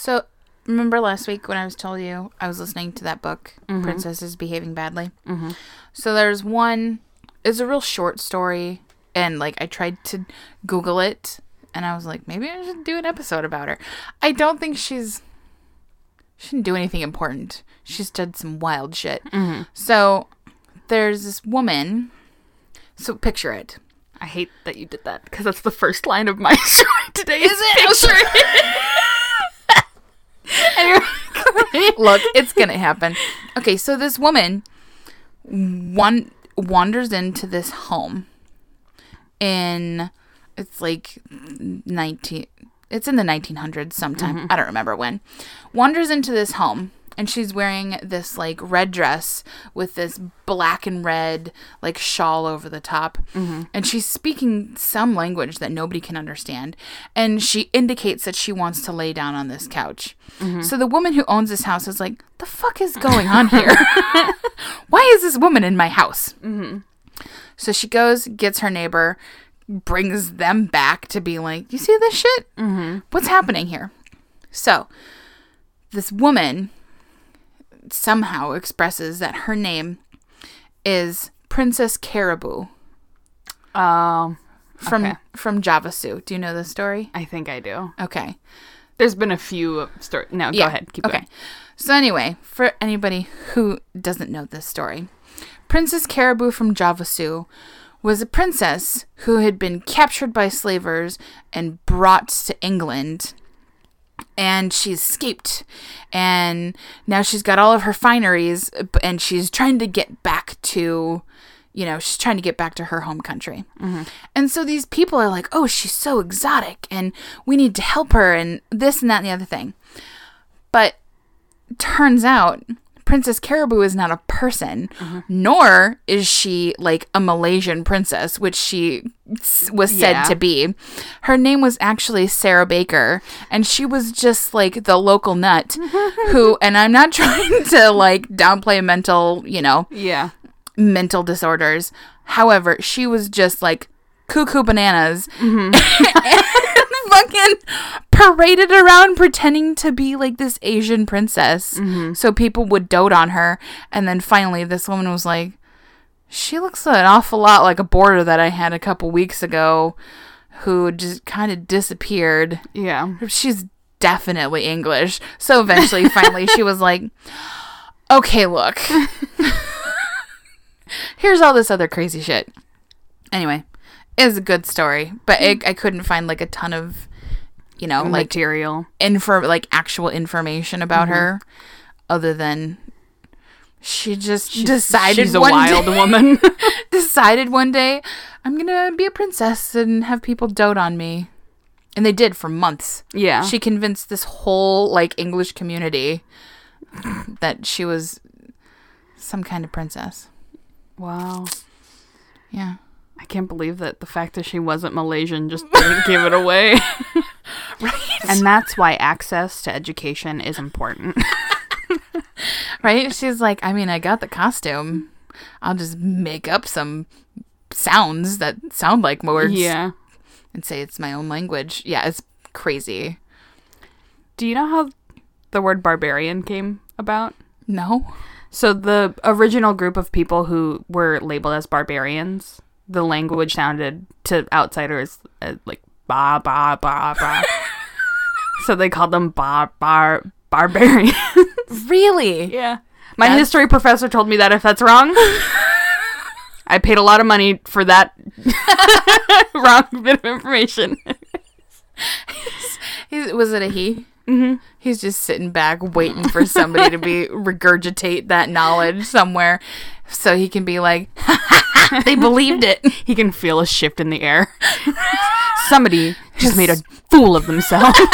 So remember last week when I was told you I was listening to that book, Princesses Behaving Badly? Mm-hmm. So there's one. It's a real short story, and like I tried to Google it, and I was like, maybe I should do an episode about her. I don't think she's. She didn't do anything important. She's done some wild shit. Mm-hmm. So there's this woman. So picture it. I hate that you did that because that's the first line of my story today. Is it? Picture it. Look, it's gonna happen. Okay, so this woman one wanders into this home in it's like 19 it's in the 1900s sometime. Mm-hmm. I don't remember when. Wanders into this home and she's wearing this like red dress with this black and red like shawl over the top. Mm-hmm. And she's speaking some language that nobody can understand and she indicates that she wants to lay down on this couch. Mm-hmm. So the woman who owns this house is like the fuck is going on here? Why is this woman in my house? Mm-hmm. So she goes, gets her neighbor, brings them back to be like, you see this shit? Mm-hmm. What's happening here? So this woman somehow expresses that her name is Princess Caraboo Um, from Okay. from Javasu. Do you know this story? I think I do. Okay. There's been a few stories. No, go ahead. Keep okay. going. So anyway, for anybody who doesn't know this story, Princess Caraboo from Javasu was a princess who had been captured by slavers and brought to England. And she escaped. And now she's got all of her fineries and she's trying to get back to, you know, she's trying to get back to her home country. Mm-hmm. And so these people are like, oh, she's so exotic and we need to help her and this and that and the other thing. But turns out Princess Caraboo is not a person, mm-hmm. nor is she like a Malaysian princess, which she was said Yeah. to be. Her name was actually Sarah Baker, and she was just like the local nut who, and I'm not trying to like downplay mental, you know, Yeah. mental disorders. However, she was just like cuckoo bananas mm-hmm. and fucking paraded around pretending to be like this Asian princess. Mm-hmm. So people would dote on her. And then finally, this woman was like, she looks an awful lot like a boarder that I had a couple weeks ago who just kind of disappeared Yeah. she's definitely English. So eventually, finally, she was like, okay, look. Here's all this other crazy shit. Anyway, was a good story, but it, mm. I couldn't find like a ton of, you know, like Material. info, like actual information about mm-hmm. her, other than she just decided She's a wild day- woman. decided one day I'm gonna be a princess and have people dote on me. And they did for months. yeah. She convinced this whole like English community that she was some kind of princess. wow. Yeah. I can't believe that the fact that she wasn't Malaysian just didn't give it away. Right. And that's why access to education is important. right? She's like, I mean, I got the costume. I'll just make up some sounds that sound like words yeah. and say it's my own language. Yeah, it's crazy. Do you know how the word barbarian came about? No. So the original group of people who were labeled as barbarians, the language sounded to outsiders uh, like ba ba ba ba. so they called them bar bar barbarian. Really? yeah. My That's- history professor told me that if that's wrong, I paid a lot of money for that wrong bit of information. He's, was it a he? Mm-hmm. He's just sitting back waiting for somebody to be regurgitate that knowledge somewhere so he can be like, they believed it. He can feel a shift in the air. Somebody just made a fool of themselves.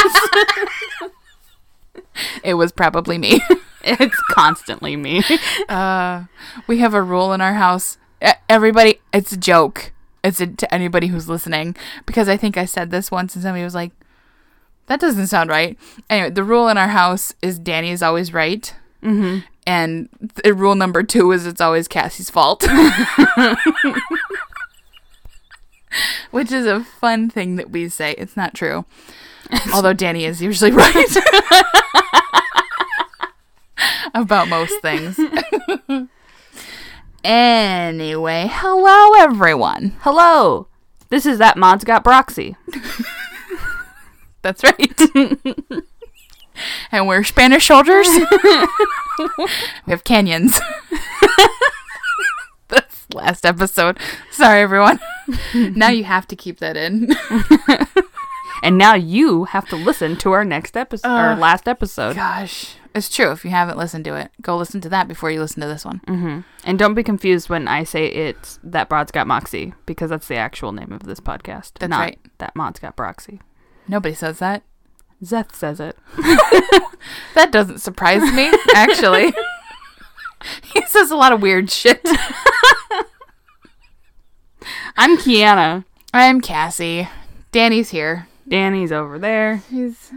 It was probably me. it's constantly me. Uh, we have a rule in our house. Everybody, it's a joke. It's a, to anybody who's listening because I think I said this once and somebody was like, "That doesn't sound right." Anyway, the rule in our house is Danny is always right, mm-hmm. And the rule number two is it's always Cassie's fault. which is a fun thing that we say. It's not true. Although Danny is usually right about most things. anyway, hello everyone. Hello. This is that Mod's got Broxy. That's right. and we're Spanish soldiers. we have canyons. That's last episode. Sorry, everyone. now you have to keep that in. And now you have to listen to our next episode, our last episode. Gosh, it's true. If you haven't listened to it, go listen to that before you listen to this one. hmm And don't be confused when I say it's that Mod's got Moxie, because that's the actual name of this podcast. That's not right. That Mod's got Broxy. Nobody says that. Zeth says it. That doesn't surprise me, actually. he says a lot of weird shit. I'm Kiana. I'm Cassie. Danny's here. Danny's over there. He's.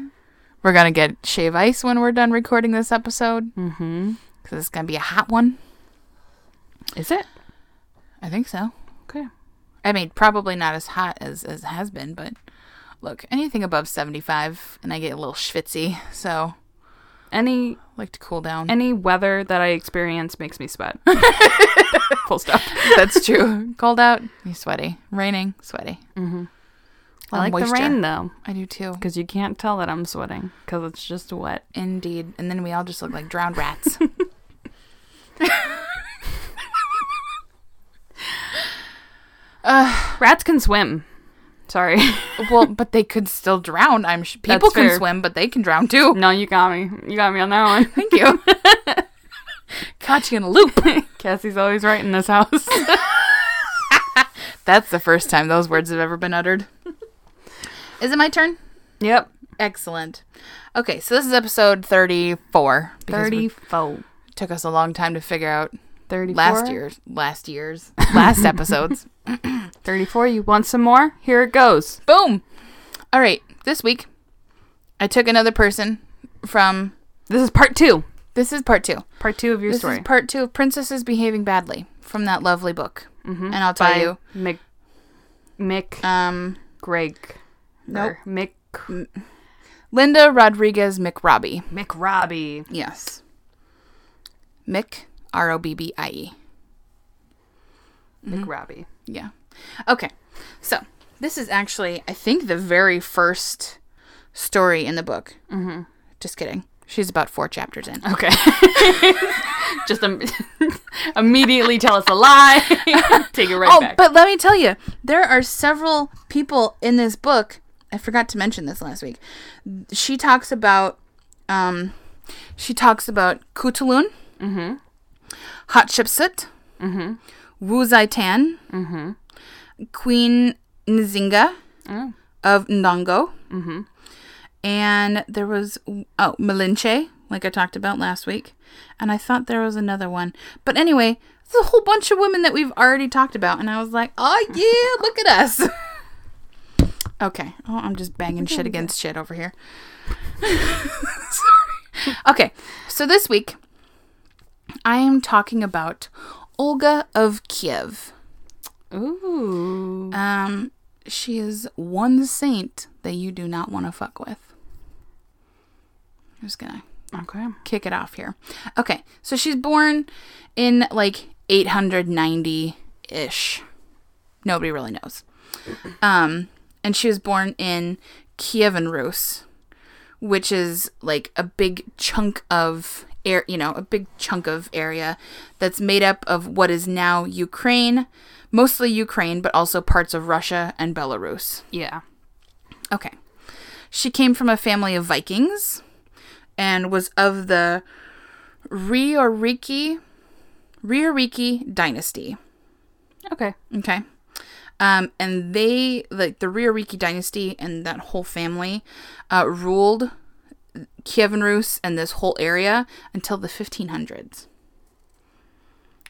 We're gonna get shave ice when we're done recording this episode Mm-hmm. because it's gonna be a hot one. Is it? I think so. Okay. I mean, probably not as hot as as has been, but look, anything above seventy five, and I get a little schwitzy, so Any I like to cool down. any weather that I experience makes me sweat. Full stop. That's true. Cold out, you sweaty. Raining, sweaty. Mm-hmm. I like the rain though, I do too. because you can't tell that I'm sweating because it's just wet. Indeed. And then we all just look like drowned rats. uh, Rats can swim. Sorry. well, but they could still drown. I'm sh- people That's can fair. swim, but they can drown too. no, you got me. You got me on that one. Thank you. Caught you in a loop. Cassie's always right in this house. That's the first time those words have ever been uttered. Is it my turn? yep. Excellent. Okay, so this is episode 34. because we- 34. took us a long time to figure out 34? last year's, last year's, last episodes. 34. You want some more? Here it goes. Boom. All right, this week I took another person from. This is part two. This is part two. Part two of your This story. is part two of Princesses Behaving Badly from that lovely book. mm-hmm. And I'll tell By you, Mick, Mick um, Greg. Nope. Mick, Linda Rodriguez McRobbie. Mick Robbie. Yes. Mick R O B B I E. Mick Robbie. Yeah. Okay. So this is actually, I think, the very first story in the book. Mm-hmm. Just kidding. She's about four chapters in. Okay. Just im- immediately tell us a lie. Take it right oh, back. but let me tell you, there are several people in this book. I forgot to mention this last week. She talks about, um, she talks about Kutulun, mm-hmm. Hatshepsut, Mm-hmm. Wu Zetian, Mm-hmm. Queen Nzinga Oh. of Ndongo, Mm-hmm. and there was oh Malinche, like I talked about last week, and I thought there was another one. But anyway, it's a whole bunch of women that we've already talked about, and I was like, oh yeah, look at us. okay, oh I'm just banging shit against shit over here. Sorry. Okay, so this week I am talking about Olga of Kiev. Ooh. Um, she is one saint that you do not want to fuck with. I'm just gonna Okay. kick it off here. Okay, so she's born in like 890 ish. Nobody really knows. Um, and she was born in Kievan Rus, which is like a big chunk of air, you know, a big chunk of area that's made up of what is now Ukraine, mostly Ukraine, but also parts of Russia and Belarus. Yeah. Okay. She came from a family of Vikings and was of the Rioriki Rioriki dynasty. Okay. Okay. Um, and they like the Rioriki dynasty and that whole family uh, ruled Kievan Rus and this whole area until the 1500s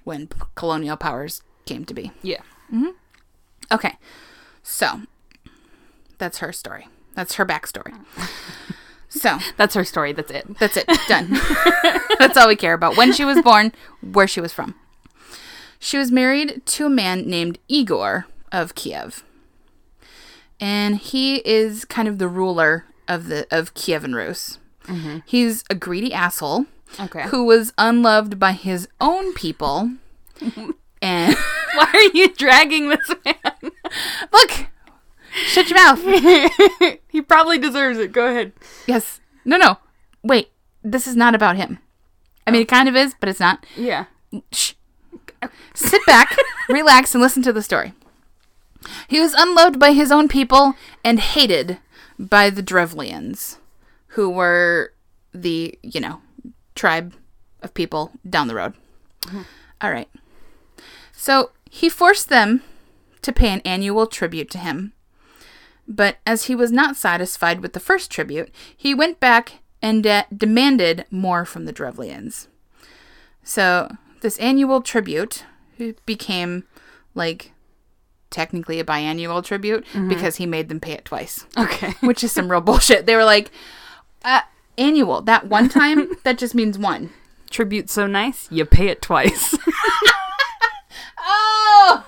when p- colonial powers came to be. Yeah. Mm-hmm. Okay. So that's her story. That's her backstory. So That's her story. That's it. that's it. Done. that's all we care about. When she was born, where she was from. She was married to a man named Igor of Kiev. and he is kind of the ruler of the of Kievan Rus. Mm-hmm. He's a greedy asshole Okay. who was unloved by his own people. and Why are you dragging this man? look, shut your mouth. he probably deserves it. Go ahead. Yes. No, no. Wait. This is not about him. I mean, it oh. kind of is, but it's not. Yeah. Shh. Sit back, relax, and listen to the story. He was unloved by his own people and hated by the Drevlians, who were the, you know, tribe of people down the road. Mm-hmm. All right. So he forced them to pay an annual tribute to him. But as he was not satisfied with the first tribute, he went back and de- demanded more from the Drevlians. So this annual tribute became like technically a biannual tribute because he made them pay it twice, Okay. which is some real bullshit. They were like, uh, annual. That one time, that just means one. Tribute so nice, you pay it twice. Oh!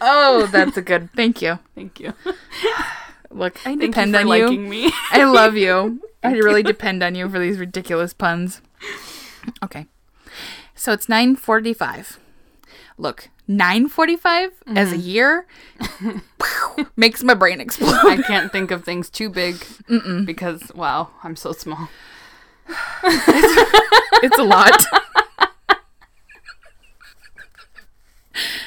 Oh, that's a good. Thank you. Thank you. Look, I depend you on you. me. I love you. I really depend on you for these ridiculous puns. Okay. So it's 9:45. Look, 9:45 as a mm-hmm. year makes my brain explode. I can't think of things too big because wow, I'm so small. it's a lot.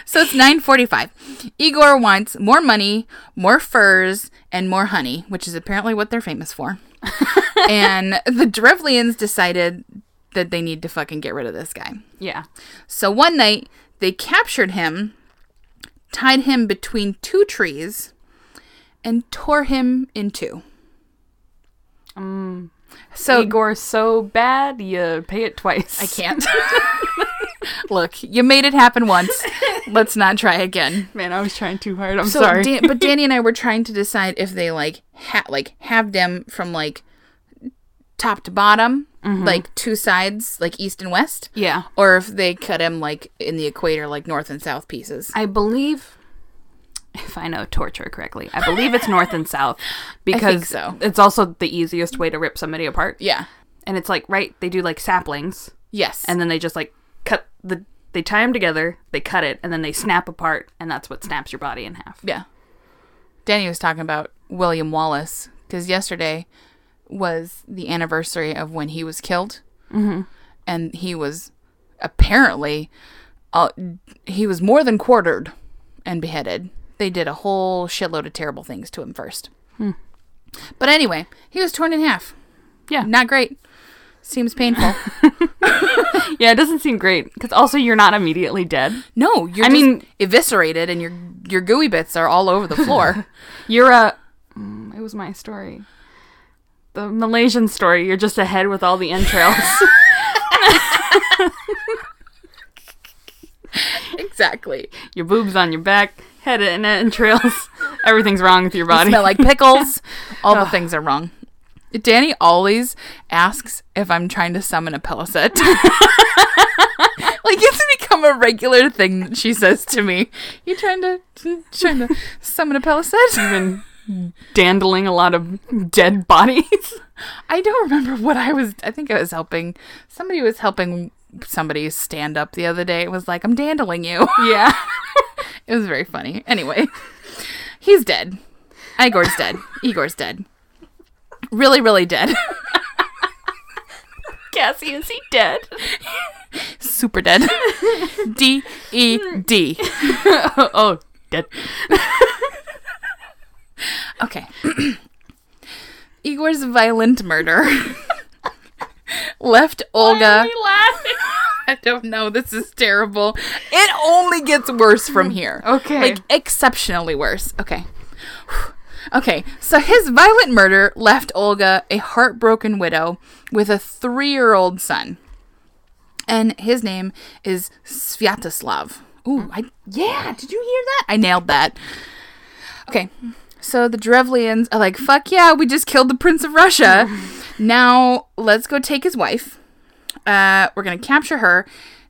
so it's 9:45. Igor wants more money, more furs, and more honey, which is apparently what they're famous for. and the Drevlians decided that they need to fucking get rid of this guy. Yeah. So one night they captured him, tied him between two trees, and tore him in two. Um, So Igor's so bad, you pay it twice. I can't. Look, you made it happen once. Let's not try again. Man, I was trying too hard. I'm So, sorry. Dan- but Danny and I were trying to decide if they like ha- like have them from like top to bottom, mm-hmm. like two sides, like east and west, yeah. or if they cut him like in the equator, like north and south pieces. I believe, if I know torture correctly, I believe it's north and south because so. it's also the easiest way to rip somebody apart. Yeah. And it's like, right, they do like saplings Yes. and then they just like cut the, they tie them together, they cut it, and then they snap apart, and that's what snaps your body in half. Yeah. Danny was talking about William Wallace because yesterday was the anniversary of when he was killed. Mm-hmm. And he was apparently, uh, he was more than quartered and beheaded. They did a whole shitload of terrible things to him first. But anyway, he was torn in half. Yeah. Not great. Seems painful. Yeah, it doesn't seem great because also you're not immediately dead. no, you're I mean eviscerated and your your gooey bits are all over the floor. You're a. Mm, it was my story. The Malaysian story. You're just ahead with all the entrails. exactly. your boobs on your back, head and entrails. Everything's wrong with your body. smell like pickles. All the things are wrong. Danny always asks if I'm trying to summon a pelicet. like it's become a regular thing that she says to me. You trying to trying to summon a pelicet? been dandling a lot of dead bodies. I don't remember what I was. I think I was helping. Somebody was helping somebody stand up the other day. It was like I'm dandling you. yeah. It was very funny. Anyway, he's dead. Igor's dead. Igor's dead. Really, really dead. Cassie, is he dead? Super dead. D E D. oh, dead. Okay. Igor's violent murder left Olga. I don't know. This is terrible. It only gets worse from here. Okay. Like exceptionally worse. Okay. Okay, so his violent murder left Olga a heartbroken widow with a three year old son. And his name is Sviatoslav. Ooh, I, yeah, did you hear that? I nailed that. Okay, so the Drevlians are like, fuck yeah, we just killed the Prince of Russia. now let's go take his wife. Uh, we're gonna capture her,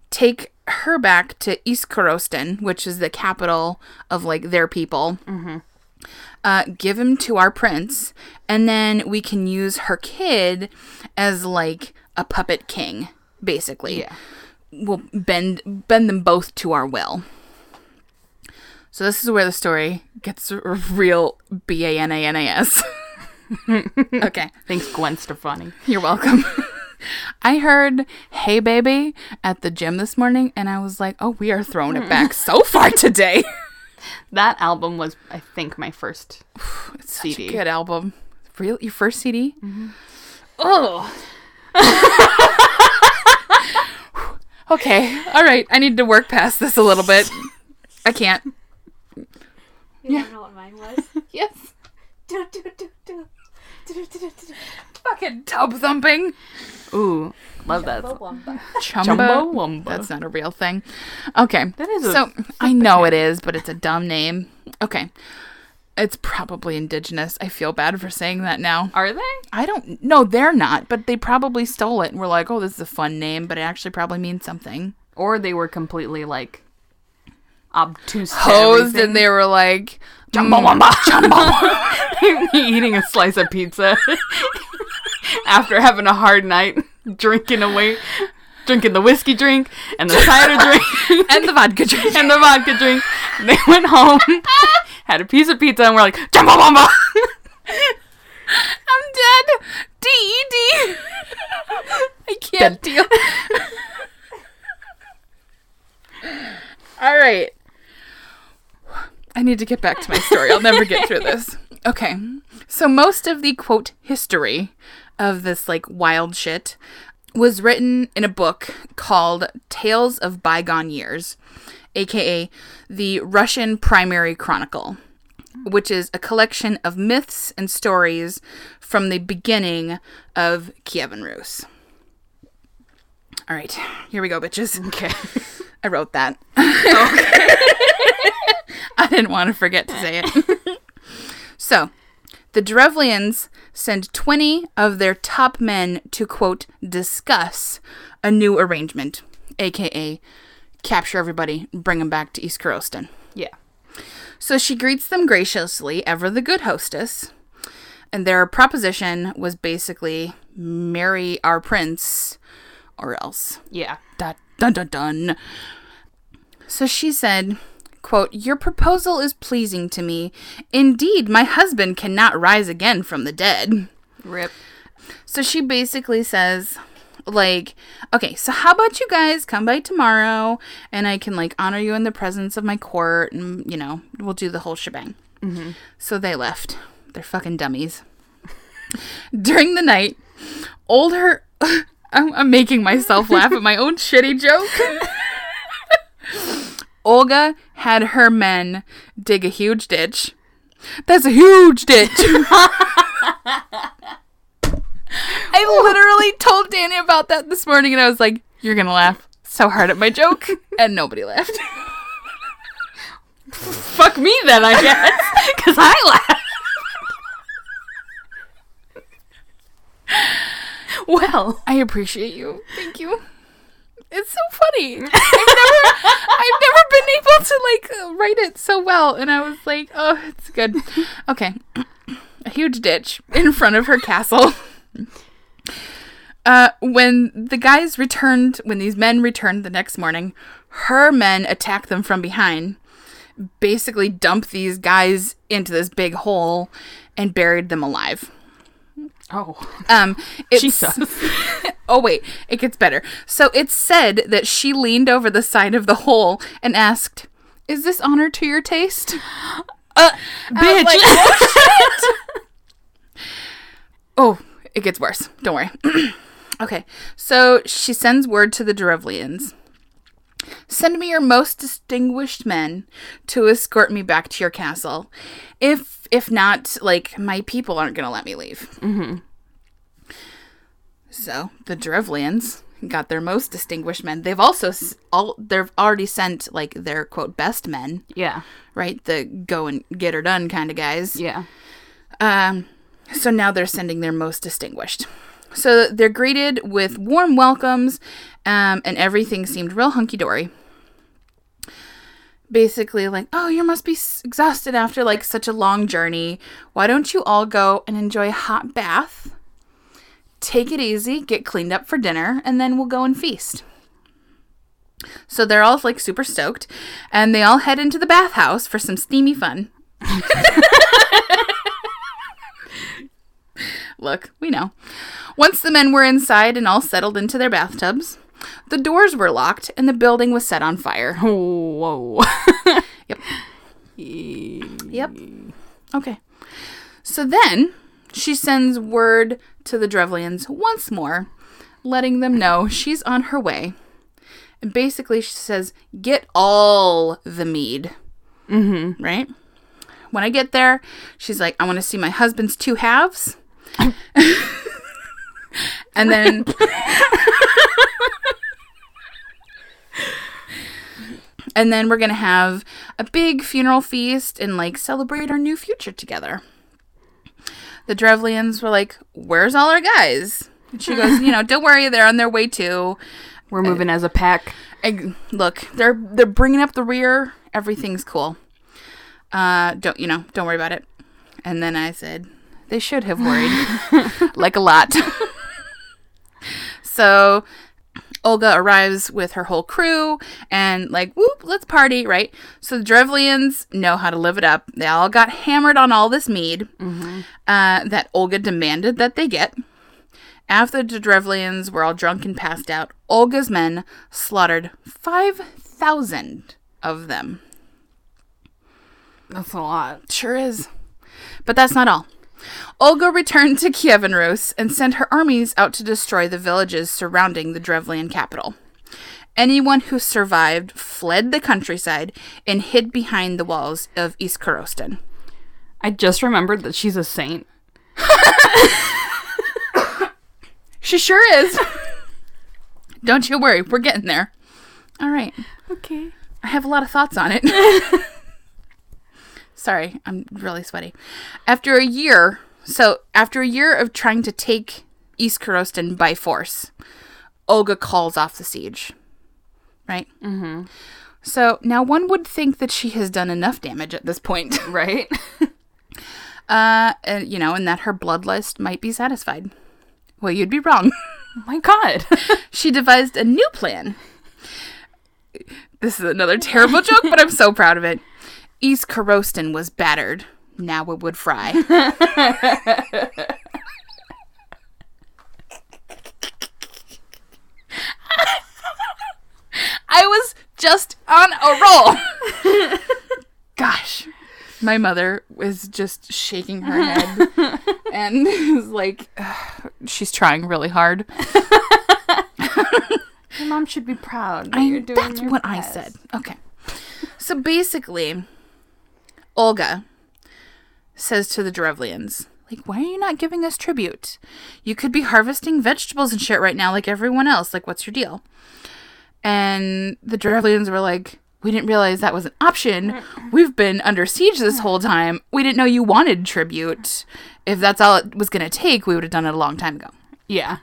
take her back to East Korostan, which is the capital of like their people. Uh, give him to our prince, and then we can use her kid as like a puppet king, basically. Yeah. We'll bend bend them both to our will. So this is where the story gets real B A N A N A S. Okay. Thanks, Gwen Stefani. You're welcome. I heard "Hey Baby" at the gym this morning, and I was like, "Oh, we are throwing it back so far today." That album was, I think, my first It's CD. a good album. Real, your first CD? Oh. Mm-hmm. okay. All right. I need to work past this a little bit. I can't. You don't know what mine was. Yes. do, do, do, do. Fucking tub thumping. Ooh, love that. Chumbawamba. Chumbo. Chumbawamba. That's not a real thing. Okay. That is so I know it is, but it's a dumb name. Okay. It's probably indigenous. I feel bad for saying that now. Are they? I don't no, they're not, but they probably stole it and were like, "Oh, this is a fun name," but it actually probably means something. Or they were completely like obtuse, to Posed and they were like, Chumbawamba. Mm, eating a slice of pizza after having a hard night, drinking away, drinking the whiskey drink and the cider drink and the vodka drink. and the vodka drink. They went home, had a piece of pizza, and we're like, Chumbawamba. I'm dead. D E D. I can't deal. All right. I need to get back to my story. I'll never get through this. Okay. So most of the quote history of this like wild shit was written in a book called Tales of Bygone Years, aka the Russian Primary Chronicle, which is a collection of myths and stories from the beginning of Kievan Rus. All right, here we go, bitches. Okay. I wrote that. I didn't want to forget to say it. so, the Drevlians send 20 of their top men to, quote, discuss a new arrangement, aka capture everybody, bring them back to East Korostan. Yeah. So she greets them graciously, ever the good hostess. And their proposition was basically marry our prince or else. Yeah. Dun dun dun. So she said, quote, Your proposal is pleasing to me. Indeed, my husband cannot rise again from the dead. Rip. So she basically says, like, okay, so how about you guys come by tomorrow and I can, like, honor you in the presence of my court and, you know, we'll do the whole shebang. Mm-hmm. So they left. They're fucking dummies. During the night, old her. I'm, I'm making myself laugh at my own shitty joke. Olga had her men dig a huge ditch. That's a huge ditch. I literally told Danny about that this morning and I was like, You're gonna laugh so hard at my joke. And nobody laughed. Fuck me then, I guess. Because I laughed. well, I appreciate you. Thank you. It's so funny. I've never, I've never been able to like write it so well, and I was like, oh, it's good. Okay, a huge ditch in front of her castle. Uh, when the guys returned, when these men returned the next morning, her men attacked them from behind, basically dumped these guys into this big hole, and buried them alive. Oh, Um, it's, Jesus. oh wait, it gets better. So it's said that she leaned over the side of the hole and asked, "Is this honor to your taste?" Uh, bitch. like, oh, shit. oh, it gets worse. Don't worry. okay, so she sends word to the Derevlians. Send me your most distinguished men to escort me back to your castle. If if not, like my people aren't gonna let me leave. Mm-hmm. So the Drevlians got their most distinguished men. They've also all they've already sent like their quote best men, yeah. right? The go and get her done kind of guys. Yeah. Um, so now they're sending their most distinguished. So they're greeted with warm welcomes, um, and everything seemed real hunky dory. Basically, like, oh, you must be exhausted after like such a long journey. Why don't you all go and enjoy a hot bath? Take it easy, get cleaned up for dinner, and then we'll go and feast. So they're all like super stoked, and they all head into the bathhouse for some steamy fun. Look, we know. Once the men were inside and all settled into their bathtubs, the doors were locked and the building was set on fire. Whoa. Yep. Yep. Okay. So then she sends word to the Drevlians once more, letting them know she's on her way. And basically, she says, Get all the mead. Mm-hmm. Right? When I get there, she's like, I want to see my husband's two halves. and then. and then we're going to have a big funeral feast and like celebrate our new future together. The Drevlians were like, Where's all our guys? And she goes, You know, don't worry, they're on their way too. We're moving as a pack. I, look, they're they're bringing up the rear. Everything's cool. Uh, don't you know? Don't worry about it. And then I said, they should have worried, like a lot. so Olga arrives with her whole crew and like, whoop, let's party, right? So the Drevlians know how to live it up. They all got hammered on all this mead uh, that Olga demanded that they get. After the Drevlians were all drunk and passed out, Olga's men slaughtered 5,000 of them. That's a lot. Sure is. But that's not all. Olga returned to Kievan Rus and sent her armies out to destroy the villages surrounding the Drevlian capital. Anyone who survived fled the countryside and hid behind the walls of East Korostan. I just remembered that she's a saint. She sure is. Don't you worry, we're getting there. All right. Okay. I have a lot of thoughts on it. Sorry, I'm really sweaty. After a year, so after a year of trying to take East Korostan by force, Olga calls off the siege. Right? Mm-hmm. So now one would think that she has done enough damage at this point, Right? uh, and, you know, and that her bloodlust might be satisfied. Well, you'd be wrong. oh my god. she devised a new plan. This is another terrible joke, but I'm so proud of it. East Korostan was battered. Now it would fry. I was just on a roll. Gosh. My mother was just shaking her head and was like, she's trying really hard. Your mom should be proud that I- you're doing that's what I said. Okay. So basically, Olga says to the Drevlians, like, why are you not giving us tribute? You could be harvesting vegetables and shit right now like everyone else. Like, what's your deal? And the Drevlians were like, we didn't realize that was an option. We've been under siege this whole time. We didn't know you wanted tribute. If that's all it was going to take, we would have done it a long time ago Yeah.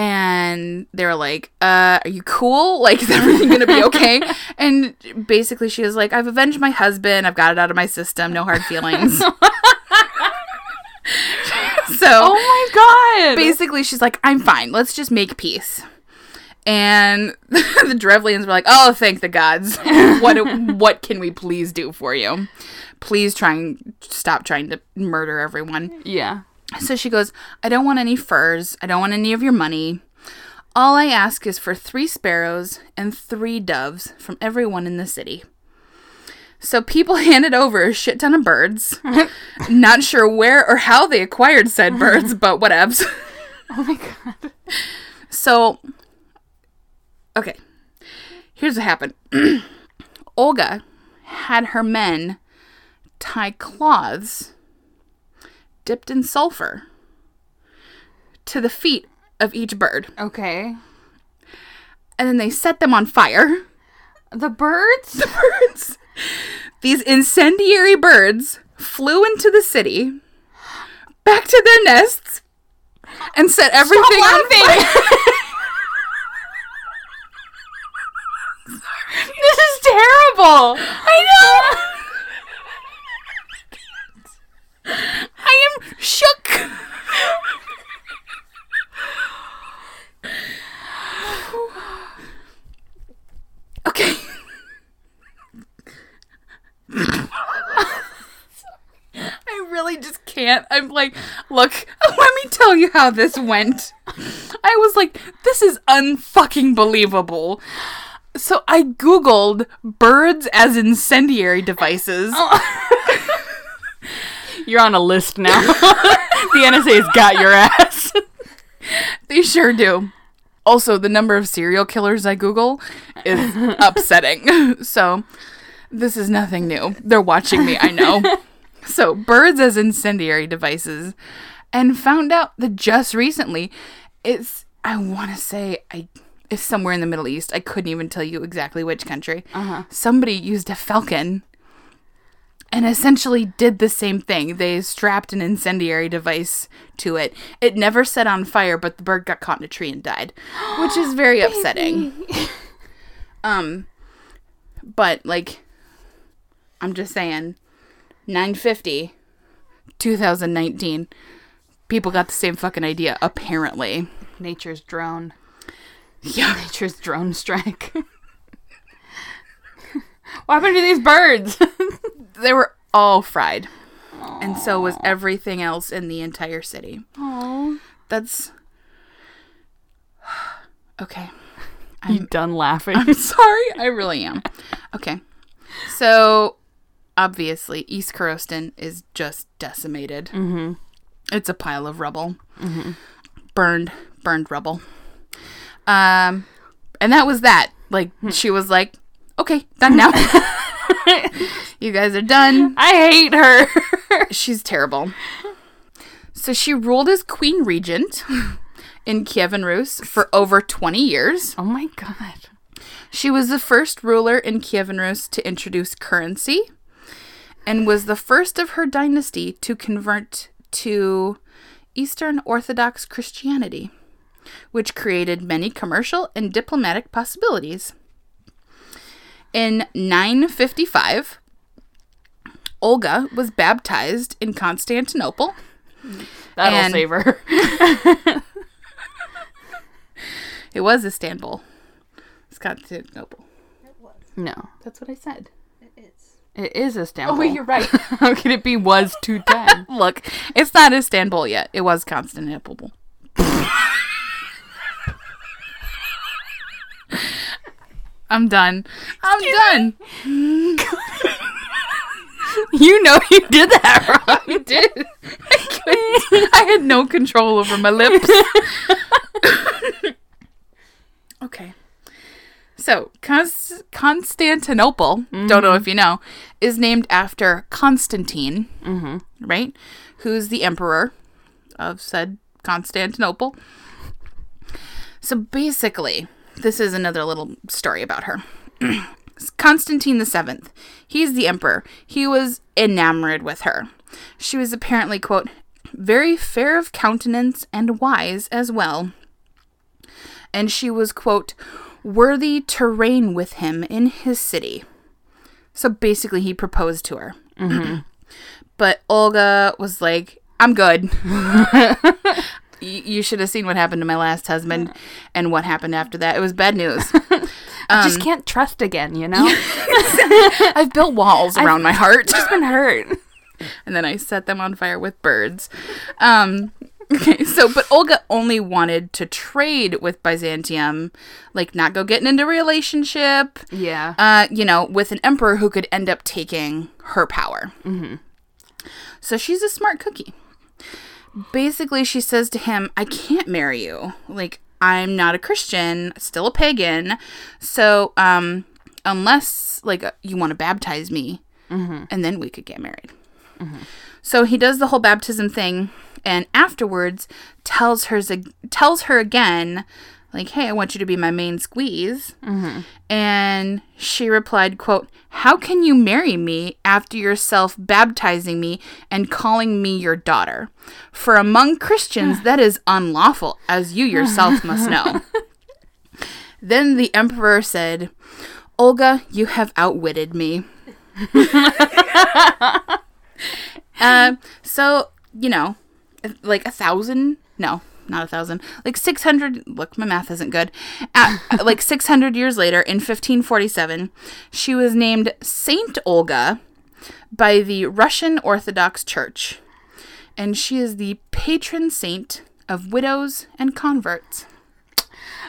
And they were like, uh, are you cool? Like, is everything gonna be okay? and basically, she was like, I've avenged my husband. I've got it out of my system. No hard feelings. so Oh my god. basically, she's like, I'm fine. Let's just make peace. And the Drevlians were like, "Oh, thank the gods! what what can we please do for you? Please try and stop trying to murder everyone." yeah. So she goes, I don't want any furs. I don't want any of your money. All I ask is for three sparrows and three doves from everyone in the city. So people handed over a shit ton of birds. Not sure where or how they acquired said birds, but whatevs. Oh my god. So, okay. Here's what happened Olga had her men tie cloths dipped in sulfur to the feet of each bird, Okay. and then they set them on fire. The birds? The birds, these incendiary birds, flew into the city, back to their nests, and set everything on fire. This is terrible. I know. Shook. Okay. I really just can't. I'm like, look, let me tell you how this went. I was like, this is unfucking believable. So I googled birds as incendiary devices. Oh. You're on a list now. the NSA's got your ass. They sure do. Also, the number of serial killers I Google is upsetting. So, this is nothing new. They're watching me, I know. So, birds as incendiary devices. And found out that just recently, it's, I want to say, I. It's somewhere in the Middle East. I couldn't even tell you exactly which country. Uh-huh. Somebody used a falcon and essentially did the same thing. They strapped an incendiary device to it. It never set on fire, but the bird got caught in a tree and died, which is very upsetting. um, but like, I'm just saying, 950, 2019, people got the same fucking idea apparently. Nature's drone. Yeah, Nature's drone strike. what happened to these birds? they were all fried, and so was everything else in the entire city. Oh. That's okay. You done laughing? I'm sorry. I really am. Okay. So, obviously, East Coroston is just decimated. Mm-hmm. It's a pile of rubble. Burned, burned rubble. Um, and that was that. Like, she was like, okay, done now. you guys are done. I hate her. She's terrible. So, she ruled as queen regent in Kievan Rus for over 20 years. oh my god. She was the first ruler in Kievan Rus to introduce currency and was the first of her dynasty to convert to Eastern Orthodox Christianity, which created many commercial and diplomatic possibilities. In 955, Olga was baptized in Constantinople. That'll And- save her. It was Istanbul. It's Constantinople. It was. No, That's what I said. It is. it is Istanbul. Oh, wait, you're right. How could it be was 210? Look, it's not Istanbul yet. It was Constantinople. I'm done. I'm done. you know you did that wrong. I did. I couldn't. I had no control over my lips. okay. So, Const- Constantinople, don't know if you know, is named after Constantine, right? Who's the emperor of said Constantinople. So, basically, this is another little story about her. Constantine the Seventh. He's the emperor. He was enamored with her. She was apparently, quote, very fair of countenance and wise as well. And she was, quote, worthy to reign with him in his city. So basically, he proposed to her. Mm-hmm. but Olga was like, I'm good. You should have seen what happened to my last husband and what happened after that. It was bad news. I just can't trust again, you know? I've built walls around my heart. Just been hurt. and then I set them on fire with birds. Um, okay, so but Olga only wanted to trade with Byzantium, like not go getting into a relationship. Yeah. Uh, you know, with an emperor who could end up taking her power. Mm-hmm. So she's a smart cookie. Basically, she says to him, "I can't marry you. Like I'm not a Christian, still a pagan. So, um, unless like uh, you want to baptize me, and then we could get married." So he does the whole baptism thing, and afterwards tells her tells her again like, "Hey, I want you to be my main squeeze." And she replied, "quote How can you marry me after yourself baptizing me and calling me your daughter? For among Christians that is unlawful, as you yourself must know." then the emperor said, "Olga, you have outwitted me." Um, so you know, like a thousand? No, not a thousand. Like six hundred. Look, my math isn't good. At, like six hundred years later, in fifteen forty-seven, she was named Saint Olga by the Russian Orthodox Church, and she is the patron saint of widows and converts.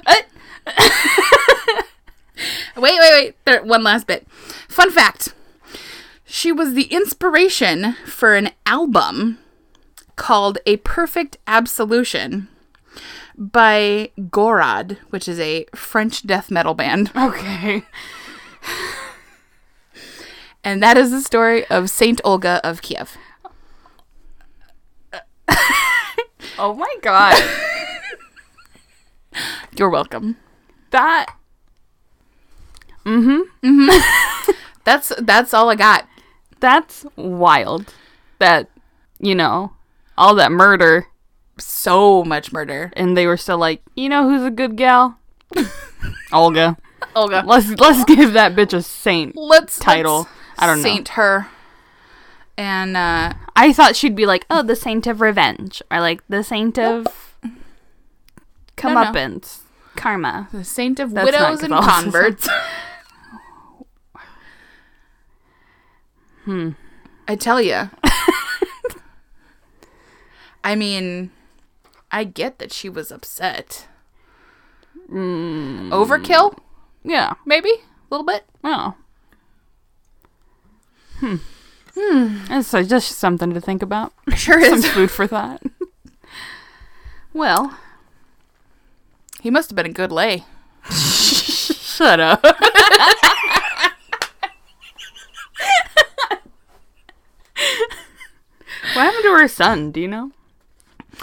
Uh, wait, wait, wait. There, one last bit. Fun fact. She was the inspiration for an album called A Perfect Absolution by Gorod, which is a French death metal band. Okay. And that is the story of Saint Olga of Kiev. Oh my god. You're welcome. that Mhm. Mhm. That's that's all I got. that's wild. That you know, all that murder So much murder. and they were still like, "You know who's a good gal?" Olga. Olga. Let's let's give that bitch a saint. Let's Title. let's I don't know. Saint her. And uh I thought she'd be like, "Oh, the saint of revenge," or like the saint of comeuppance, karma. the saint of That's widows and converts. Hmm. I tell you. I mean, I get that she was upset. Mm. Overkill, Yeah. maybe a little bit. Oh. Hmm. Hmm. Uh, just something to think about. Sure Some is. food for thought. well, He must have been a good lay. shut up. what happened to her son? Do you know?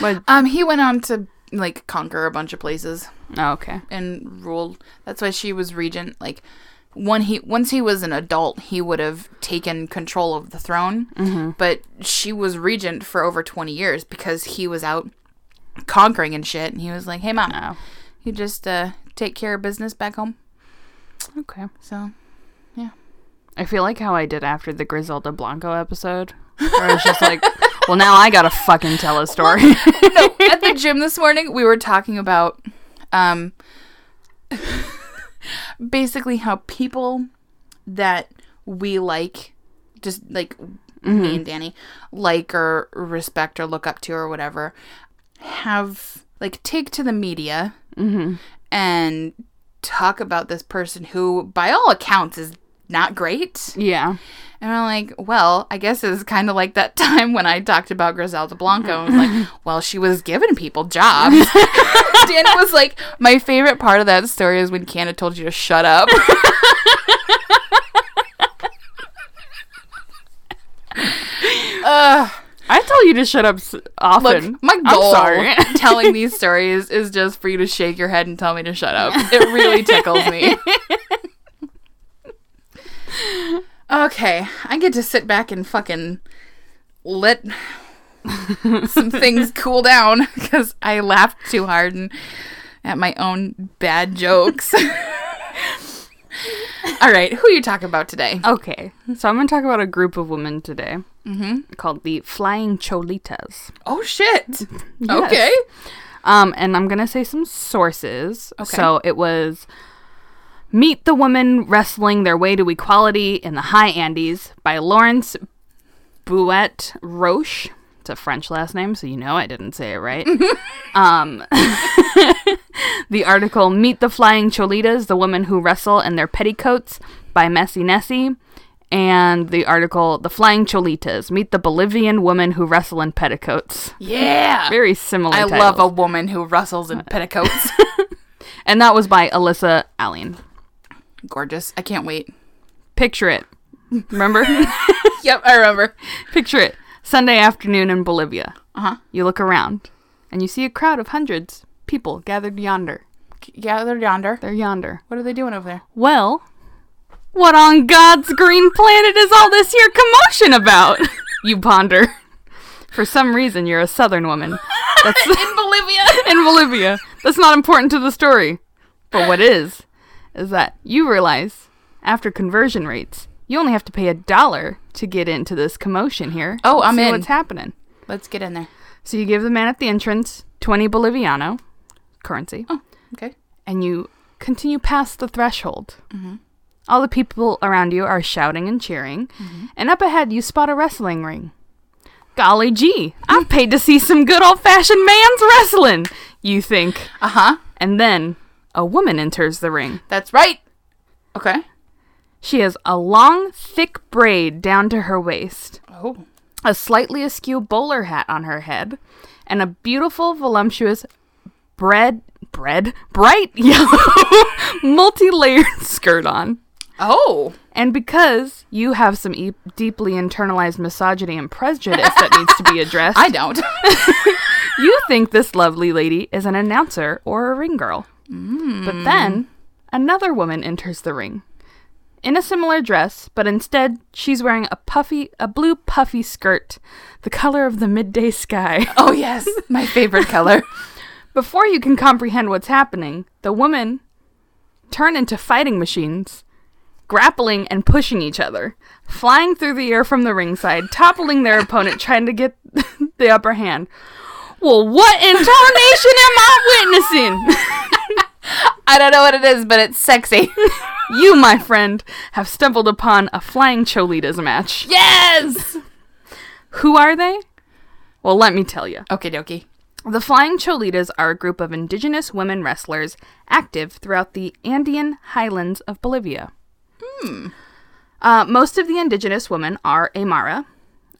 What? Um, he went on to like conquer a bunch of places Oh, okay. and ruled. That's why she was regent. Like, when he once he was an adult, he would have taken control of the throne. Mm-hmm. But she was regent for over twenty years because he was out conquering and shit. And he was like, "Hey, mom, Oh, you just uh, take care of business back home." okay. So yeah. I feel like how I did after the Griselda Blanco episode. Where I was just like, well, now I gotta fucking tell a story. no, at the gym this morning, we were talking about um basically how people that we like just like me and Danny like or respect or look up to or whatever have like take to the media and talk about this person who by all accounts is not great yeah. and I'm like, well, I guess it's kind of like that time when I talked about Griselda Blanco. and was like, well, she was giving people jobs. Danny was like, my favorite part of that story is when Canada told you to shut up. uh, I tell you to shut up often. look, my goal telling these stories is just for you to shake your head and tell me to shut up. It really tickles me. Okay, I get to sit back and fucking let some things cool down because I laughed too hard and at my own bad jokes. All right, who are you talking about today? Okay, so I'm going to talk about a group of women today called the Flying Cholitas. Oh shit. Yes. Okay. Um, and I'm going to say some sources. Okay. So it was Meet the Women Wrestling Their Way to Equality in the High Andes by Lawrence Bouet Roche. It's a French last name, so you know I didn't say it right. um, the article Meet the Flying Cholitas, the women who wrestle in their petticoats by Messy Nessy. And the article The Flying Cholitas, Meet the Bolivian women who wrestle in petticoats. Yeah. Very similar. I titles. love a woman who wrestles in petticoats. And that was by Alyssa Allen. Gorgeous. I can't wait. Picture it. Remember? Yep, I remember. Picture it. Sunday afternoon in Bolivia. Uh huh. You look around and you see a crowd of hundreds people gathered yonder. Yeah, they're yonder. They're yonder. What are they doing over there? Well, what on God's green planet is all this here commotion about? you ponder. For some reason, you're a southern woman. That's In Bolivia. in Bolivia. That's not important to the story. But what is, is that you realize, after conversion rates, you only have to pay a dollar to get into this commotion here. Oh, I'm See in. what's happening. Let's get in there. So you give the man at the entrance 20 Boliviano currency, Oh, okay. and you continue past the threshold. All the people around you are shouting and cheering, and up ahead you spot a wrestling ring. Golly gee, I'm paid to see some good old fashioned man's wrestling, you think. Uh huh. And then a woman enters the ring. That's right. Okay. She has a long, thick braid down to her waist, Oh. a slightly askew bowler hat on her head, and a beautiful, voluptuous, bread, bread, bright yellow, multi layered skirt on. Oh. And because you have some e- deeply internalized misogyny and prejudice that needs to be addressed, I don't. you think this lovely lady is an announcer or a ring girl. But then another woman enters the ring in a similar dress, but instead she's wearing a puffy, a blue puffy skirt, the color of the midday sky. oh yes, my favorite color. Before you can comprehend what's happening, the women turn into fighting machines, grappling and pushing each other, flying through the air from the ringside, toppling their opponent, trying to get the upper hand. Well, what incarnation am I witnessing? I don't know what it is, but it's sexy. You, my friend, have stumbled upon a flying Cholitas match. yes. Who are they? Well, let me tell you. Okay, dokie. The Flying Cholitas are a group of indigenous women wrestlers active throughout the Andean highlands of Bolivia. Uh, most of the indigenous women are Aymara,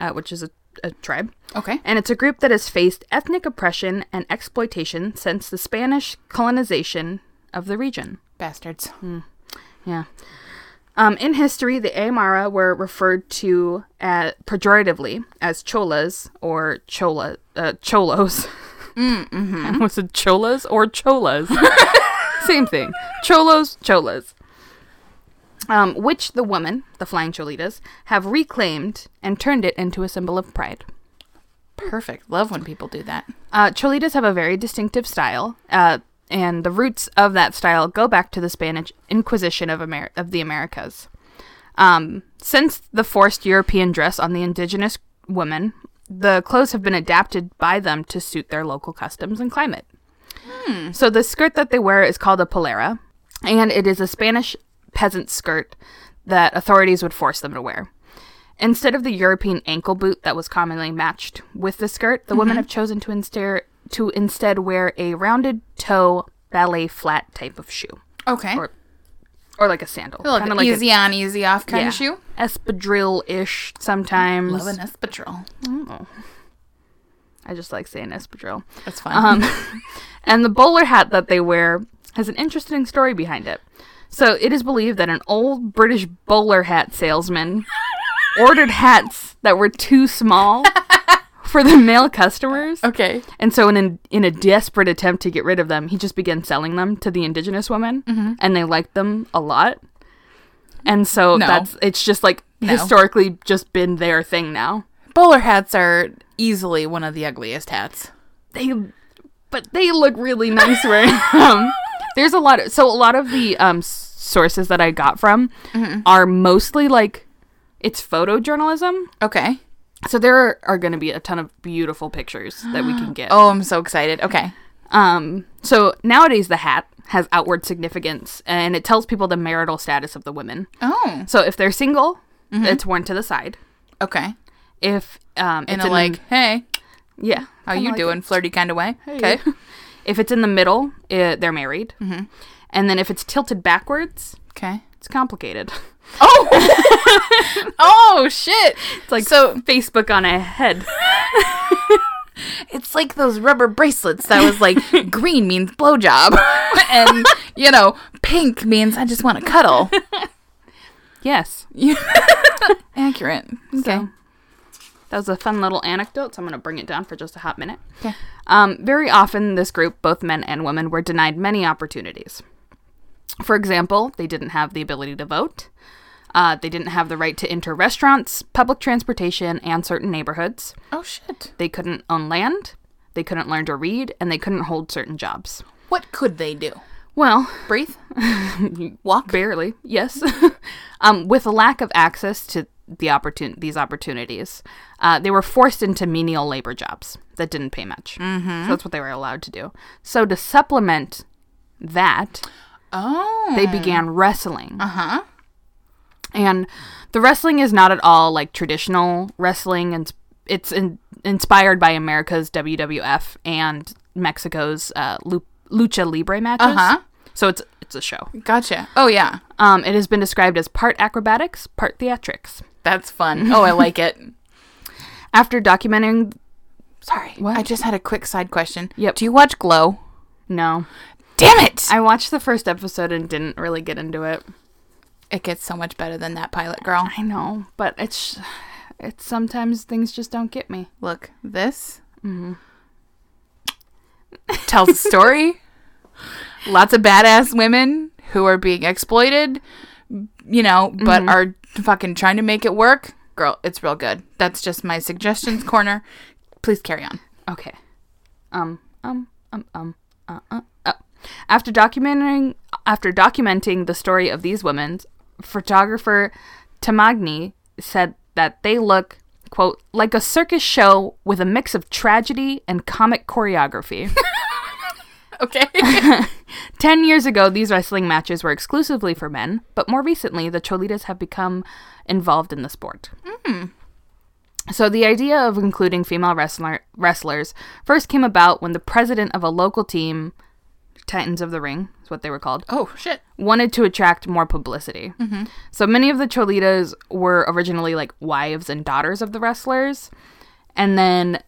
uh, which is a, a tribe, Okay. and it's a group that has faced ethnic oppression and exploitation since the Spanish colonization of the region. Bastards. Yeah. Um, in history, the Aymara were referred to uh, pejoratively as cholas or chola uh, cholos. Mm-hmm. Was it cholas or cholas? Same thing. Cholos, cholas. Um, which the women, the flying cholitas, have reclaimed and turned it into a symbol of pride. Perfect. Love when people do that. Uh, cholitas have a very distinctive style, uh, and the roots of that style go back to the Spanish Inquisition of, Amer- of the Americas. Um, since the forced European dress on the indigenous women, the clothes have been adapted by them to suit their local customs and climate. So the skirt that they wear is called a pollera, and it is a Spanish peasant skirt that authorities would force them to wear. Instead of the European ankle boot that was commonly matched with the skirt, the women have chosen to instead to instead wear a rounded toe ballet flat type of shoe, Okay. or or like a sandal, Like Kinda an easy on, easy off kind yeah, of shoe. espadrille ish sometimes. Love an espadrille. I just like saying espadrille. That's fine. Um, and the bowler hat that they wear has an interesting story behind it. So it is believed that an old British bowler hat salesman ordered hats that were too small for the male customers. okay. And so, in, in a desperate attempt to get rid of them, he just began selling them to the indigenous women, mm-hmm. and they liked them a lot. And so No. that's it's just like No. historically just been their thing now. Bowler hats are easily one of the ugliest hats. they but they look really nice wearing them. There's a lot of so a lot of the um sources that I got from are mostly like it's photojournalism. Okay. So there are going to be a ton of beautiful pictures that we can get. Oh, I'm so excited. Okay. Um so nowadays the hat has outward significance and it tells people the marital status of the women. Oh. So if they're single, it's worn to the side. Okay. If um In it's a like, hey, yeah, how you like doing? Flirty kind of way. Hey. Okay. If it's in the middle, uh, they're married. Mm-hmm. And then if it's tilted backwards, Okay. it's complicated. Oh. oh shit. It's like So- Facebook on a head. It's like those rubber bracelets that was like green means blowjob, and you know pink means I just want to cuddle. yes. Accurate. Okay. So, That was a fun little anecdote, so I'm going to bring it down for just a hot minute. Okay. Um, very often, this group, both men and women, were denied many opportunities. For example, they didn't have the ability to vote. Uh, they didn't have the right to enter restaurants, public transportation, and certain neighborhoods. Oh shit. They couldn't own land. They couldn't learn to read, and they couldn't hold certain jobs. What could they do? Well, Breathe? Walk? barely, yes. um, with a lack of access to the opportun- these opportunities, uh, they were forced into menial labor jobs that didn't pay much. Mm-hmm. So that's what they were allowed to do. So to supplement that, Oh. they began wrestling. Uh huh. And the wrestling is not at all like traditional wrestling, and it's in- inspired by America's WWF and Mexico's uh, lu- lucha libre matches. Uh-huh. So it's it's a show. Gotcha. Oh yeah. Um, it has been described as part acrobatics, part theatrics. That's fun. Oh, I like it. After documenting, Sorry. What? I just had a quick side question. Yep. Do you watch Glow? no, Damn it! I watched the first episode and didn't really get into it. it gets so much better than that pilot girl. I know, but it's it's sometimes things just don't get me. Look, this mm-hmm. tells a story. Lots of badass women who are being exploited, you know, but mm-hmm. are fucking trying to make it work. Girl, it's real good. That's just my suggestions corner. Please carry on. Okay. Um, um, um, um, uh, uh, uh. After documenting after documenting the story of these women, photographer Tamagni said that they look quote like a circus show with a mix of tragedy and comic choreography. Okay. Ten years ago, these wrestling matches were exclusively for men, but more recently, the Cholitas have become involved in the sport. Hmm. So, the idea of including female wrestler, wrestlers first came about when the president of a local team, Titans of the Ring, is what they were called, oh shit. wanted to attract more publicity. Mm-hmm. So, many of the Cholitas were originally like wives and daughters of the wrestlers, and then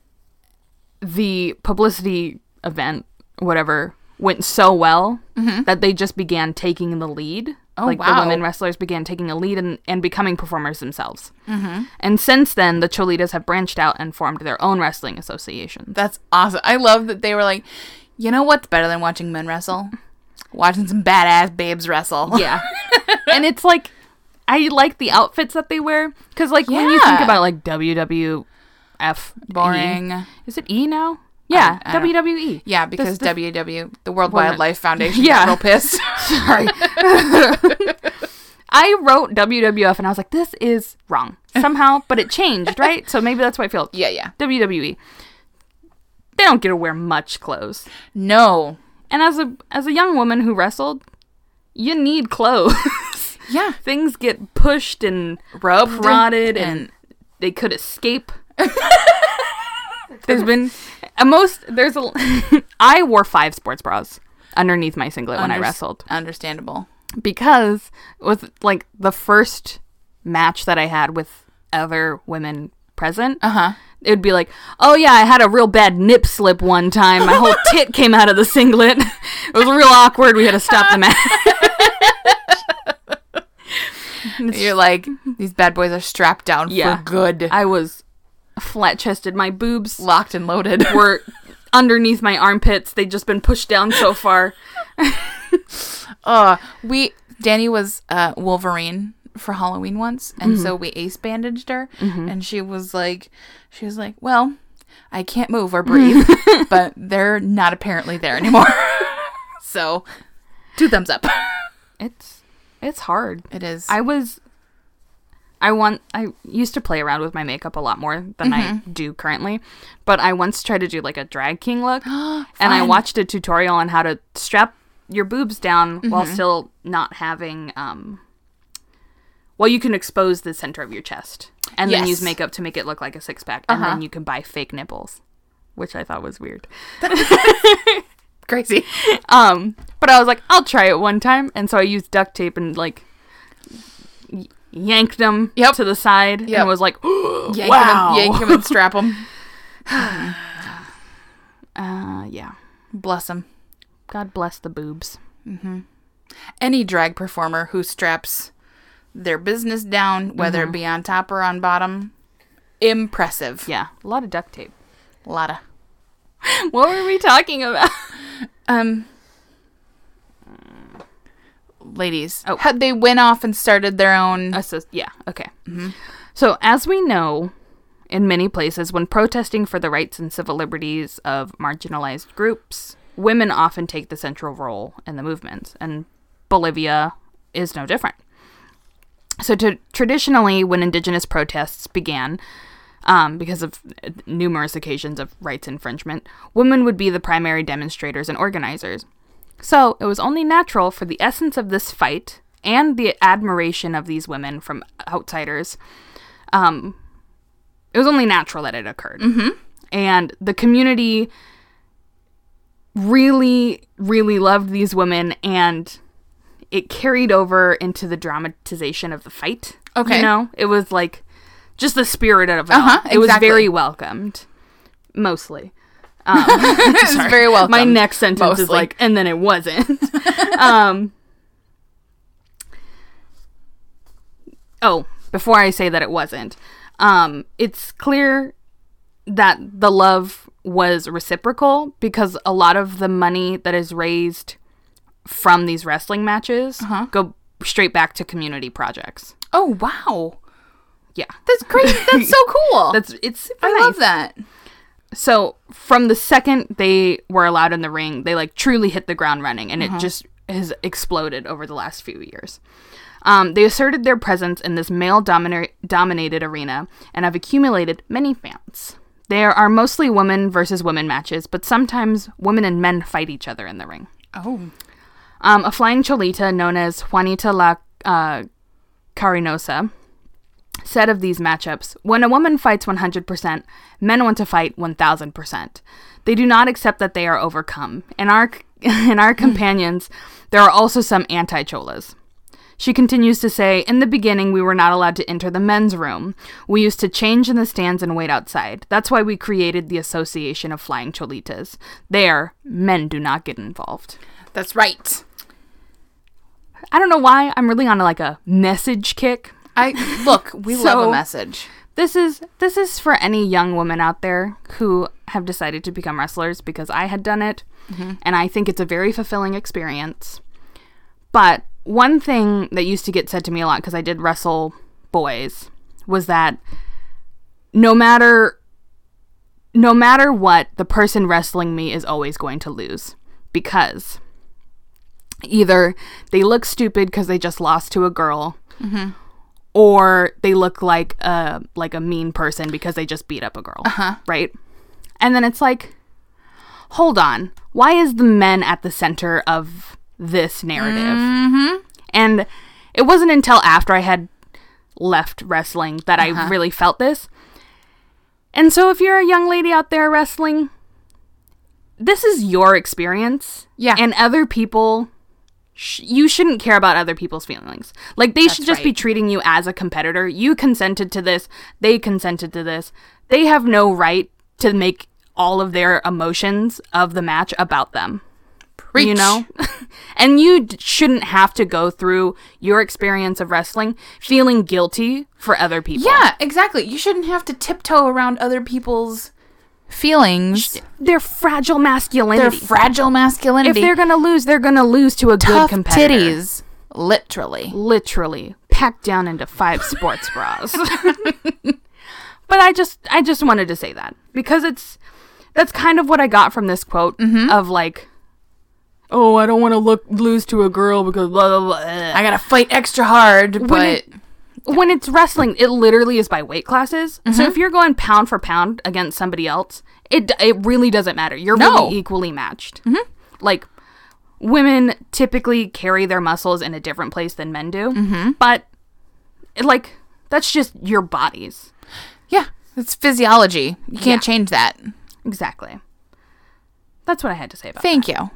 the publicity event, whatever, went so well that they just began taking the lead. Oh, like the women wrestlers began taking a lead and, and becoming performers themselves. Mm-hmm. And since then, the Cholitas have branched out and formed their own wrestling association. That's awesome. I love that they were like, you know what's better than watching men wrestle? Watching some badass babes wrestle. Yeah. and it's like, I like the outfits that they wear. Because, like, when you think about, like, WWF. Boring. E- is it E now? Yeah, I don't- WWE. Yeah, because this- WW, the World Well, Wildlife Foundation, yeah. real pissed. Sorry. I wrote WWF and I was like, this is wrong somehow, but it changed, right? So maybe that's why I feel yeah, yeah. WWE. They don't get to wear much clothes. No. And as a as a young woman who wrestled, you need clothes. Yeah. Things get pushed and Rubbed prodded and, they could escape. there's been most there's a I wore five sports bras underneath my singlet when I wrestled. Understandable. because it was like the first match that I had with other women present, Uh huh. it would be like, "Oh yeah, I had a real bad nip slip one time. My whole tit came out of the singlet. It was real awkward. We had to stop the match." You're like, these bad boys are strapped down Yeah. for good. I was flat chested. My boobs Locked and loaded. were underneath my armpits. They'd just been pushed down so far. Uh, we Danny was uh, Wolverine for Halloween once, and Mm-hmm. so we ace bandaged her, and she was like, she was like, well, I can't move or breathe, but they're not apparently there anymore. so, two thumbs up. It's it's hard. It is. I was I want I used to play around with my makeup a lot more than I do currently, but I once tried to do like a drag king look and I watched a tutorial on how to strap your boobs down while still not having um well you can expose the center of your chest and then use makeup to make it look like a six pack and Uh-huh. then you can buy fake nipples, which I thought was weird. crazy. Um, but I was like, I'll try it one time, and so I used duct tape and like yanked them Yep. to the side, Yep. and was like, Yank wow, him, yank him, and strap him. uh, yeah. Bless him. God bless the boobs. Any drag performer who straps their business down, whether it be on top or on bottom, Impressive. Yeah, a lot of duct tape. A lot of. What were we talking about? Um. Ladies. Oh. Had they went off and started their own. Assist- yeah, okay. So, as we know, in many places, when protesting for the rights and civil liberties of marginalized groups, women often take the central role in the movement, and Bolivia is no different. So, to, traditionally, when indigenous protests began, um, because of numerous occasions of rights infringement, women would be the primary demonstrators and organizers. So it was only natural for the essence of this fight and the admiration of these women from outsiders. Um, it was only natural that it occurred. Mm-hmm. And the community really, really loved these women, and it carried over into the dramatization of the fight. Okay. You know, it was like just the spirit of it. Uh-huh, all. It was very welcomed, mostly. it's very welcome. My next sentence is like, and then it wasn't. um, oh, before I say that it wasn't, um, it's clear that the love was reciprocal because a lot of the money that is raised from these wrestling matches Uh-huh. go straight back to community projects. Oh wow, Yeah, that's great. That's so cool. that's it's I nice. love that. So from the second they were allowed in the ring, they like truly hit the ground running, and it just has exploded over the last few years. Um, they asserted their presence in this male domina- dominated arena and have accumulated many fans. There are mostly women versus women matches, but sometimes women and men fight each other in the ring. Oh, Um, a flying cholita known as Juanita La uh, Carinosa said of these matchups When a woman fights 100%, men want to fight 1000%. They do not accept that they are overcome. In our, in our companions, there are also some anti cholas. She continues to say, In the beginning, we were not allowed to enter the men's room. We used to change in the stands and wait outside. That's why we created the Association of Flying Cholitas. There, men do not get involved. that's right. I don't know why I'm really on like a message kick. I look. We love a message. This is this is for any young women out there who have decided to become wrestlers because I had done it mm-hmm. and I think it's a very fulfilling experience. But one thing that used to get said to me a lot because I did wrestle boys was that no matter no matter what, the person wrestling me is always going to lose because either they look stupid because they just lost to a girl mm-hmm. Or they look like a like a mean person because they just beat up a girl uh-huh. right? And then it's like hold on why is the men at the center of this narrative? Mm-hmm. And it wasn't until after i had left wrestling that i uh-huh. really felt this. And so if you're a young lady out there wrestling this is your experience. Yeah. and other people sh- you shouldn't care about other people's feelings. Like they should just be treating you as a competitor. You consented to this. They consented to this. They have no right to make all of their emotions of the match about them. Preach. you know? And you d- shouldn't have to go through your experience of wrestling feeling guilty for other people. Yeah, exactly. You shouldn't have to tiptoe around other people's feelings. their fragile masculinity, They're fragile masculinity. if they're gonna lose they're gonna lose to a good competitor titties, literally. literally packed down into five sports bras. but I just I just wanted to say that because it's that's kind of what I got from this quote mm-hmm. of like oh I don't want to look lose to a girl because blah blah blah. Eh. I gotta fight extra hard, but it- when it's wrestling, it literally is by weight classes. So mm-hmm. if you're going pound for pound against somebody else, it it really doesn't matter. You're No. really equally matched. Mm-hmm. Like women typically carry their muscles in a different place than men do, mm-hmm. but it, like that's just your bodies. yeah, it's physiology. You can't Yeah. change that. Exactly. That's what I had to say about. Thank you.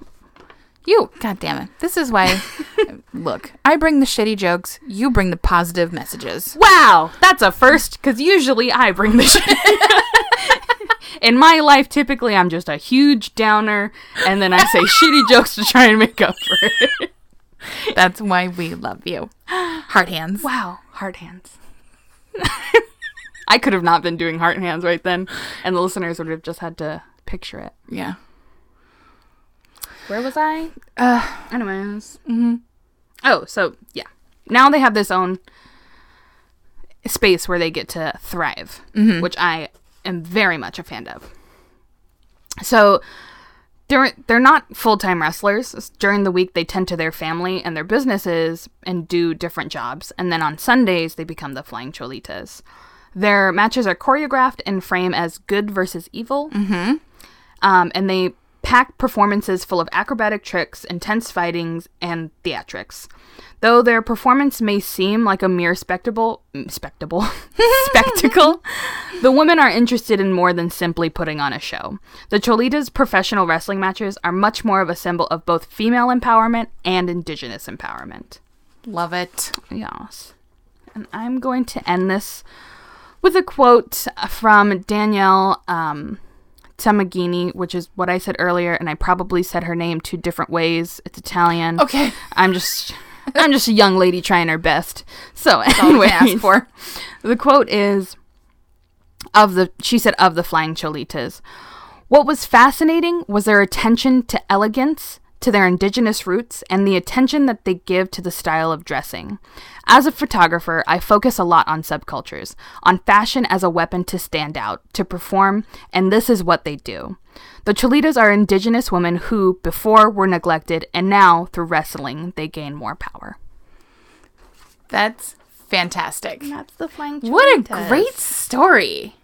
You, god damn it. This is why. look, I bring the shitty jokes. You bring the positive messages. Wow, that's a first because usually I bring the shit. In my life, typically I'm just a huge downer, and then I say shitty jokes to try and make up for it. That's why we love you. Hard hands. Wow, hard hands. I could have not been doing heart hands right then, and the listeners would have just had to picture it. Yeah. Where was I? Uh, Anyways. mhm. Oh, so yeah. Now they have this own space where they get to thrive, which I am very much a fan of. So they're they're not full-time wrestlers. During the week they tend to their family and their businesses and do different jobs. And then on Sundays they become the Flying Cholitas. Their matches are choreographed and frame as good versus evil. Mm-hmm. Um, and they pack performances full of acrobatic tricks, intense fightings, and theatrics. Though their performance may seem like a mere spectacle, mm, spectacle, spectacle, the women are interested in more than simply putting on a show. The Cholitas' professional wrestling matches are much more of a symbol of both female empowerment and indigenous empowerment. Love it. Yes. And I'm going to end this with a quote from Danielle um, Tamagini, which is what I said earlier, and I probably said her name two different ways. It's Italian. Okay. I'm just I'm just a young lady trying her best. So anyway, ask for. the quote is of the she said of the flying cholitas. What was fascinating was their attention to elegance, to their indigenous roots, and the attention that they give to the style of dressing. As a photographer, I focus a lot on subcultures, on fashion as a weapon to stand out, to perform, and this is what they do. The Cholitas are indigenous women who, before, were neglected, and now, through wrestling, they gain more power. That's fantastic. That's the flying What a great story.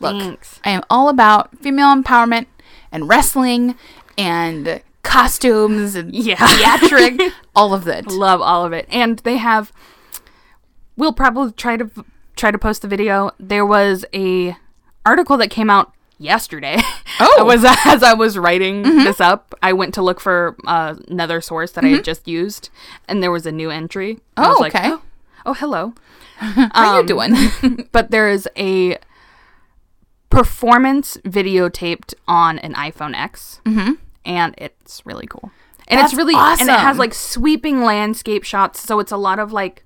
Look, Thanks. I am all about female empowerment and wrestling and costumes and Yeah. theatric, all of that. Love all of it. And they have we'll probably try to try to post the video. There was a article that came out yesterday. Oh. I was as I was writing this up, I went to look for uh, another source that I had just used and there was a new entry. Oh, was like, okay. oh, oh, hello. How are you doing? but there is a performance videotaped on an iPhone X, mm-hmm. And it's really cool. And That's it's really awesome. and it has like sweeping landscape shots, so it's a lot of like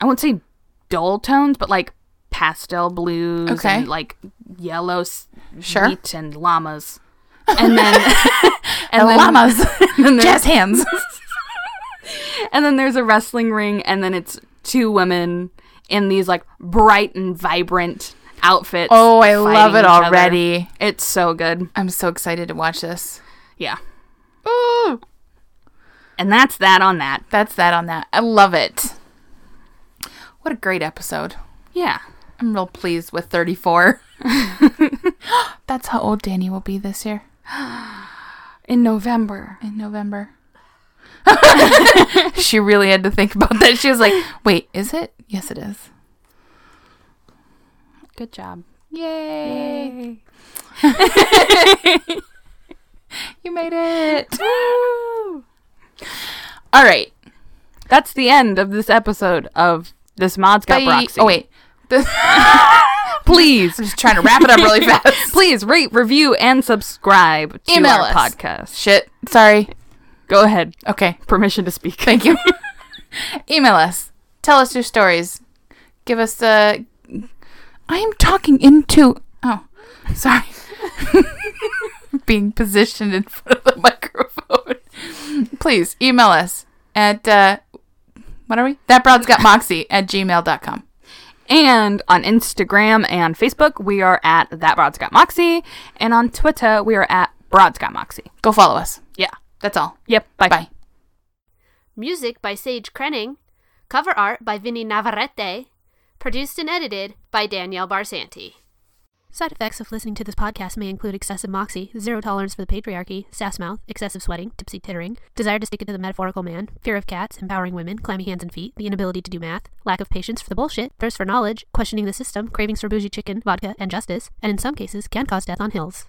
I won't say dull tones, but like pastel blues Okay. and like yellow Sure. wheat and llamas. And then and and then llamas, then there's- jazz hands. and then there's a wrestling ring and then it's two women in these like bright and vibrant outfits. Oh, I love it each other. already. It's so good. I'm so excited to watch this. Yeah. Ooh, And that's that on that. that's that on that. I love it. What a great episode. Yeah. I'm real pleased with 34. That's how old Danny will be this year In November. in November. she really had to think about that. She was like, wait, is it? Yes, it is. Good job. Yay. You made it. All right. That's the end of this episode of this Mod's Got. Broxy. Oh, wait. Please, I'm just trying to wrap it up really fast. please rate, review, and subscribe to Email our us. podcast. Shit. Sorry. Go ahead. Okay. Permission to speak. Thank you. Email us. Tell us your stories. Give us a. I am talking into. Oh, sorry. Being positioned in front of the microphone. Please email us at. Uh, what are we? That broad's got moxie at gmail.com. And on Instagram and Facebook, we are at That Broad's Got Moxie. And on Twitter, we are at Broad's Got Moxie. Go follow us. Yeah. That's all. Yep. Bye. Bye. Music by Sage Krenning. Cover art by Vinny Navarrete. Produced and edited by Danielle Barsanti. Side effects of listening to this podcast may include excessive moxie, zero tolerance for the patriarchy, sass mouth, excessive sweating, tipsy tittering, desire to stick it to the metaphorical man, fear of cats, empowering women, clammy hands and feet, the inability to do math, lack of patience for the bullshit, thirst for knowledge, questioning the system, cravings for bougie chicken, vodka, and justice, and in some cases can cause death on hills.